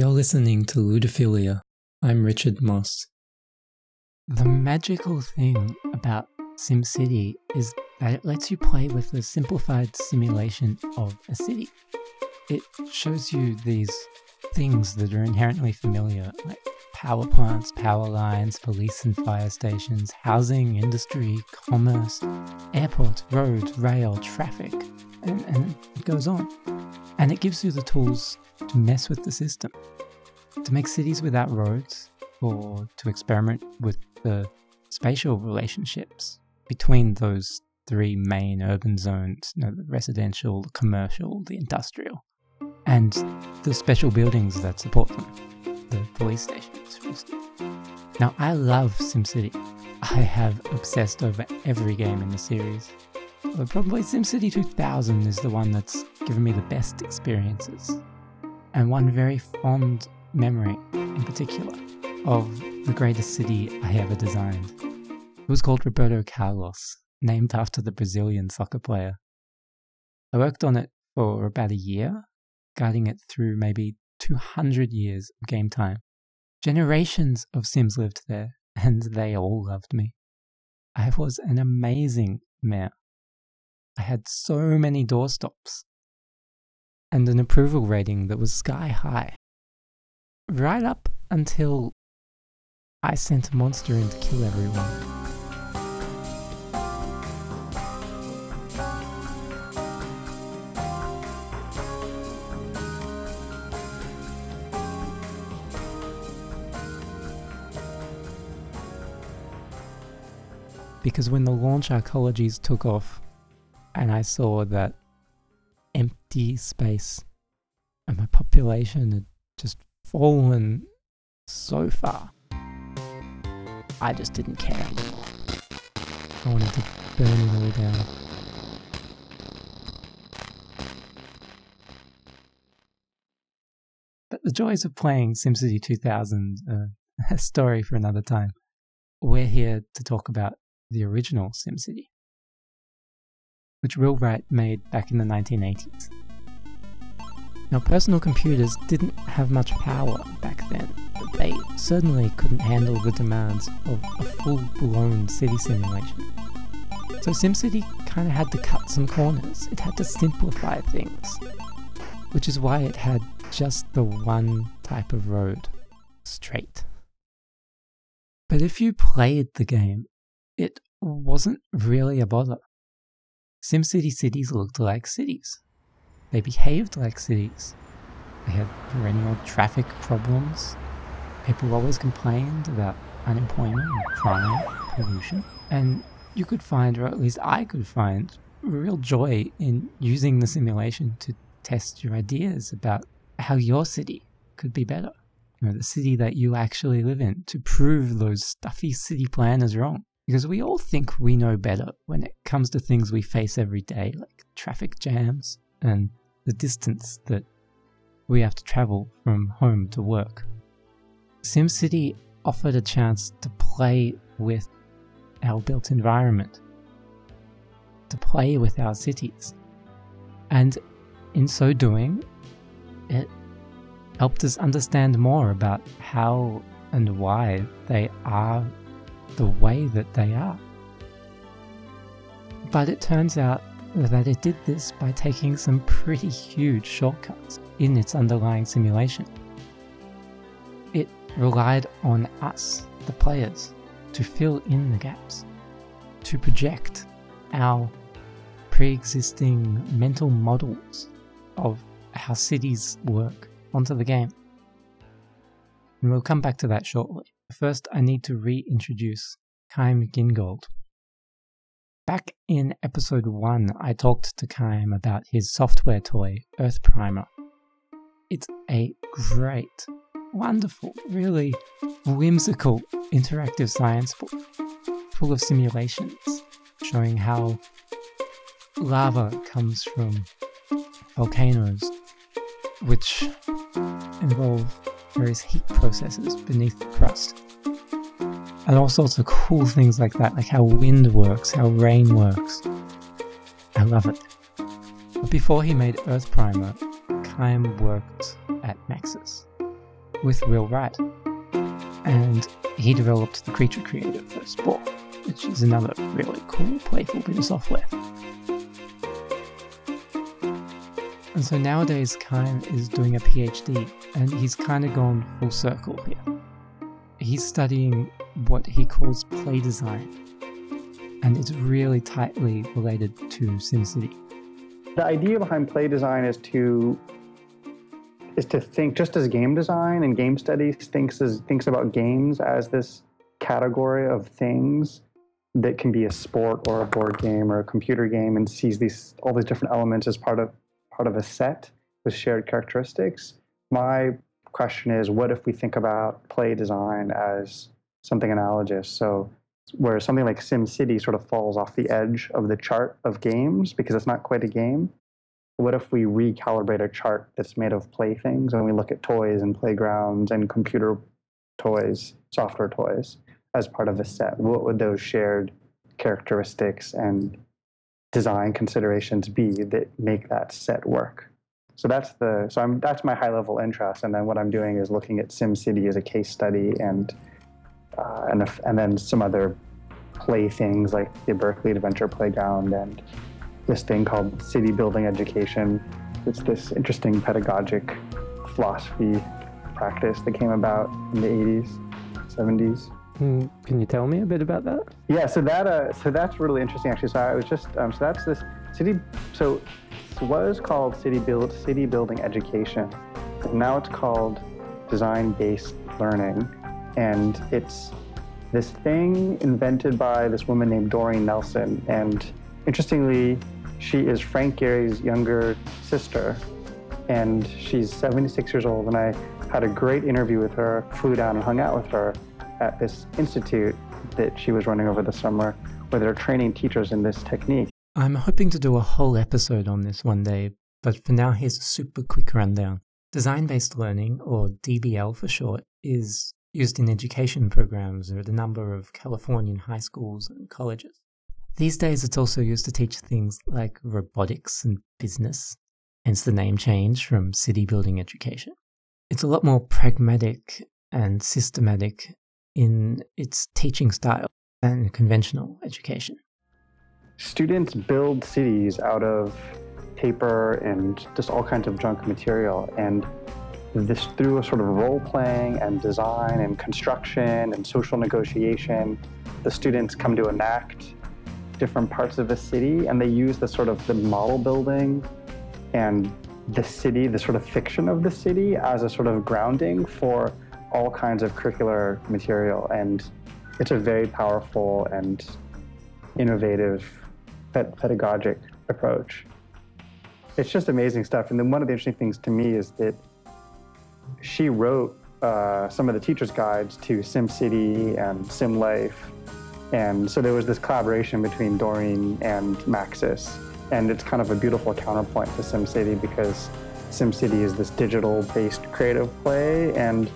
You're listening to Ludophilia. I'm Richard Moss. The magical thing about SimCity is that it lets you play with a simplified simulation of a city. It shows you these things that are inherently familiar, like power plants, power lines, police and fire stations, housing, industry, commerce, airports, roads, rail, traffic, and, and it goes on. And it gives you the tools to mess with the system, to make cities without roads, or to experiment with the spatial relationships between those three main urban zones you know, the residential, the commercial, the industrial, and the special buildings that support them, the police stations, for instance. Now, I love SimCity. I have obsessed over every game in the series. But probably SimCity 2000 is the one that's given me the best experiences. And one very fond memory, in particular, of the greatest city I ever designed. It was called Roberto Carlos, named after the Brazilian soccer player. I worked on it for about a year, guiding it through maybe 200 years of game time. Generations of Sims lived there, and they all loved me. I was an amazing mayor. I had so many doorstops and an approval rating that was sky high. Right up until I sent a monster in to kill everyone. Because when the launch arcologies took off, and I saw that empty space, and my population had just fallen so far, I just didn't care. I wanted to burn it all down. But the joys of playing SimCity 2000 uh, a story for another time. We're here to talk about the original SimCity, which Will Wright made back in the 1980s. Now, personal computers didn't have much power back then, but they certainly couldn't handle the demands of a full blown city simulation. So, SimCity kind of had to cut some corners, it had to simplify things, which is why it had just the one type of road straight. But if you played the game, it wasn't really a bother. SimCity cities looked like cities. They behaved like cities. They had perennial traffic problems. People always complained about unemployment crime, pollution. And you could find, or at least I could find, real joy in using the simulation to test your ideas about how your city could be better you know, the city that you actually live in to prove those stuffy city planners wrong. Because we all think we know better when it comes to things we face every day, like traffic jams and the distance that we have to travel from home to work. SimCity offered a chance to play with our built environment, to play with our cities. And in so doing, it helped us understand more about how and why they are the way that they are. But it turns out that it did this by taking some pretty huge shortcuts in its underlying simulation. It relied on us, the players, to fill in the gaps, to project our pre existing mental models of how cities work onto the game. And we'll come back to that shortly. First, I need to reintroduce Chaim Gingold. Back in episode 1, I talked to Chaim about his software toy, Earth Primer. It's a great, wonderful, really whimsical interactive science book full of simulations showing how lava comes from volcanoes which involve various heat processes beneath the crust. And all sorts of cool things like that, like how wind works, how rain works. I love it. But before he made Earth Primer, Chaim worked at Maxis. with Will Wright. And he developed the Creature Creator for Spore, which is another really cool, playful bit of software. And so nowadays, Chaim is doing a PhD, and he's kind of gone full circle here. He's studying what he calls play design, and it's really tightly related to SimCity. The idea behind play design is to is to think just as game design and game studies thinks as thinks about games as this category of things that can be a sport or a board game or a computer game and sees these all these different elements as part of part of a set with shared characteristics. My question is what if we think about play design as something analogous? So where something like SimCity sort of falls off the edge of the chart of games because it's not quite a game. What if we recalibrate a chart that's made of playthings and we look at toys and playgrounds and computer toys, software toys as part of a set? What would those shared characteristics and design considerations be that make that set work? So that's the so I'm that's my high level interest, and then what I'm doing is looking at SimCity as a case study and uh, and, if, and then some other play things like the Berkeley Adventure Playground and this thing called City Building Education. It's this interesting pedagogic philosophy practice that came about in the 80s, 70s. Hmm, can you tell me a bit about that? Yeah, so that uh, so that's really interesting actually. So I was just um, so that's this city. So it was called city build city building education. Now it's called design based learning and it's this thing invented by this woman named Doreen Nelson. And interestingly, she is Frank Gehry's younger sister, and she's 76 years old. And I had a great interview with her, flew down and hung out with her at this institute that she was running over the summer, where they're training teachers in this technique. I'm hoping to do a whole episode on this one day, but for now, here's a super quick rundown. Design based learning, or DBL for short, is used in education programs at a number of Californian high schools and colleges. These days, it's also used to teach things like robotics and business, hence the name change from city building education. It's a lot more pragmatic and systematic in its teaching style than conventional education. Students build cities out of paper and just all kinds of junk material, and this through a sort of role playing and design and construction and social negotiation the students come to enact different parts of a city and they use the sort of the model building and the city the sort of fiction of the city as a sort of grounding for all kinds of curricular material and it's a very powerful and innovative pedagogic approach it's just amazing stuff and then one of the interesting things to me is that she wrote uh, some of the teacher's guides to SimCity and SimLife. And so there was this collaboration between Doreen and Maxis. And it's kind of a beautiful counterpoint to SimCity because SimCity is this digital based creative play, and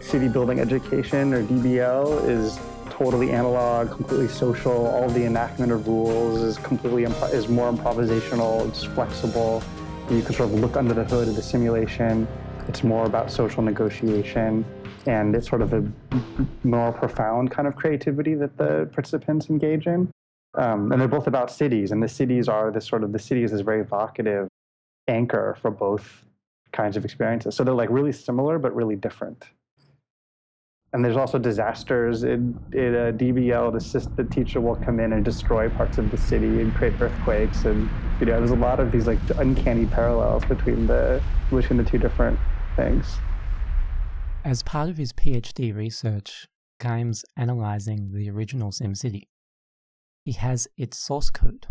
City Building Education or DBL is totally analog, completely social. All the enactment of rules is completely is more improvisational. It's flexible. You can sort of look under the hood of the simulation it's more about social negotiation and it's sort of a more profound kind of creativity that the participants engage in. Um, and they're both about cities, and the cities are this sort of the city is this very evocative anchor for both kinds of experiences. So they're like really similar but really different. And there's also disasters in, in a uh, DBL. The, the teacher will come in and destroy parts of the city and create earthquakes, and you know there's a lot of these like uncanny parallels between the between the two different things. As part of his PhD research, Chaim's analyzing the original SimCity. He has its source code,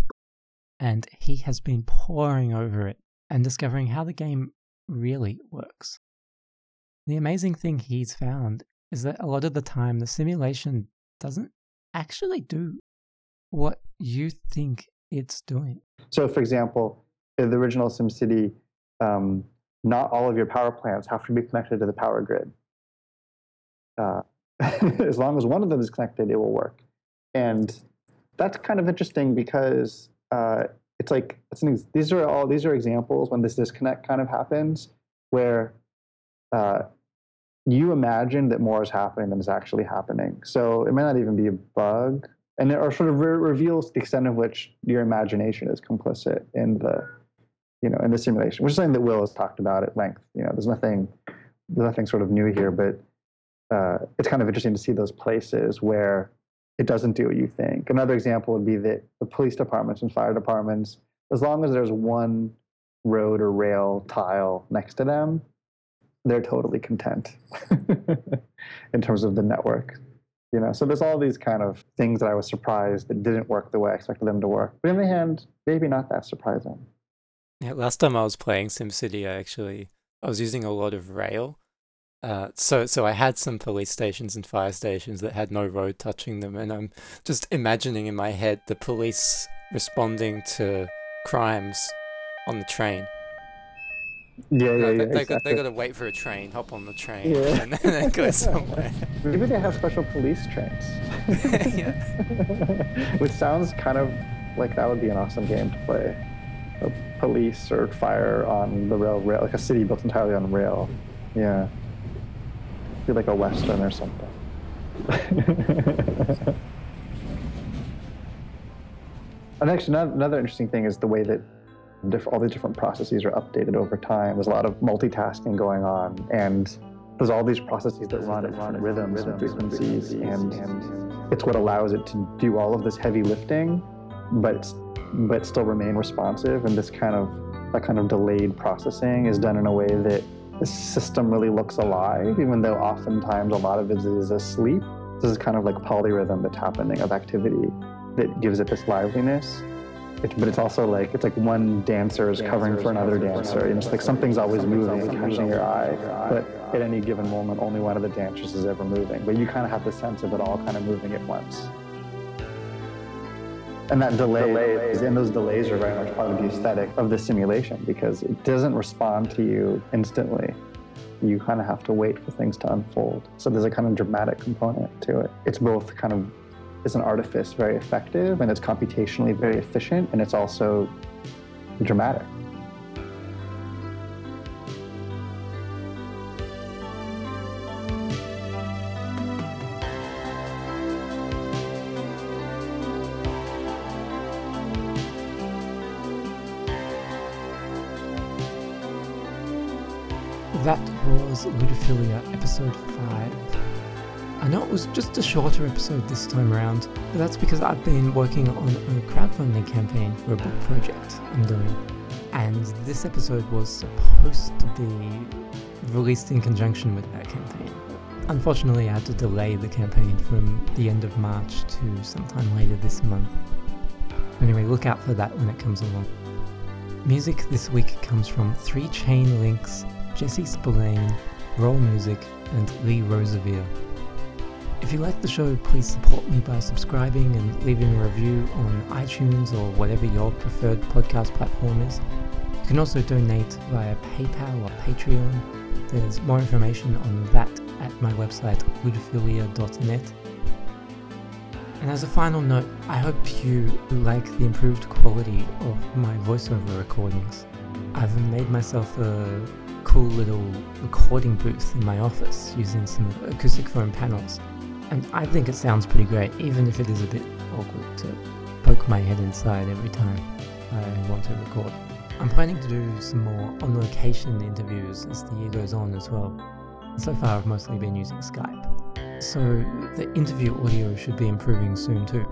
and he has been poring over it and discovering how the game really works. The amazing thing he's found is that a lot of the time the simulation doesn't actually do what you think it's doing. So, for example, in the original SimCity, um, not all of your power plants have to be connected to the power grid. Uh, as long as one of them is connected, it will work. And that's kind of interesting because uh, it's like it's an, these are all these are examples when this disconnect kind of happens, where uh, you imagine that more is happening than is actually happening. So it might not even be a bug, and it or sort of re- reveals the extent of which your imagination is complicit in the, you know, in the simulation, which is something that Will has talked about at length. You know, there's nothing, there's nothing sort of new here, but uh, it's kind of interesting to see those places where it doesn't do what you think. Another example would be that the police departments and fire departments, as long as there's one road or rail tile next to them, they're totally content in terms of the network. You know, so there's all these kind of things that I was surprised that didn't work the way I expected them to work. But on the hand, maybe not that surprising. Yeah, last time I was playing SimCity, I actually I was using a lot of rail. Uh, so so I had some police stations and fire stations that had no road touching them, and I'm just imagining in my head the police responding to crimes on the train. Yeah, yeah, yeah. they, they, got, exactly. they got to wait for a train, hop on the train, Yeah. and then go somewhere. Maybe they have special police trains. Yeah. Which sounds kind of like that would be an awesome game to play. A police or fire on the rail, rail like a city built entirely on rail. Yeah. Be like a western or something. and actually, another, another interesting thing is the way that diff- all these different processes are updated over time. There's a lot of multitasking going on, and there's all these processes that run at different rhythms and frequencies, and, and it's what allows it to do all of this heavy lifting, but but still remain responsive. And this kind of that kind of delayed processing is done in a way that the system really looks alive, even though oftentimes a lot of it is asleep. This is kind of like polyrhythm that's happening of activity that gives it this liveliness. It, but it's also like it's like one dancer is covering for another dancer, and it's like something's always moving and catching your eye. But at any given moment, only one of the dancers is ever moving. But you kind of have the sense of it all kind of moving at once. And that delay, is, and those delays are very much part of the aesthetic of the simulation because it doesn't respond to you instantly. You kind of have to wait for things to unfold. So there's a kind of dramatic component to it. It's both kind of is an artifice very effective and it's computationally very efficient and it's also dramatic. That was Ludophilia episode 5. I know it was just a shorter episode this time around, but that's because I've been working on a crowdfunding campaign for a book project I'm doing. And this episode was supposed to be released in conjunction with that campaign. Unfortunately, I had to delay the campaign from the end of March to sometime later this month. Anyway, look out for that when it comes along. Music this week comes from Three Chain Links, Jesse Spillane, Rolemusic, and Lee Rosevere. If you like the show, please support me by subscribing and leaving a review on iTunes or whatever your preferred podcast platform is. You can also donate via PayPal or Patreon. There's more information on that at my website, ludophilia.net. And as a final note, I hope you like the improved quality of my voiceover recordings. I've made myself a cool little recording booth in my office using some acoustic foam panels. And I think it sounds pretty great, even if it is a bit awkward to poke my head inside every time I want to record. I'm planning to do some more on location interviews as the year goes on as well. So far, I've mostly been using Skype. So the interview audio should be improving soon too.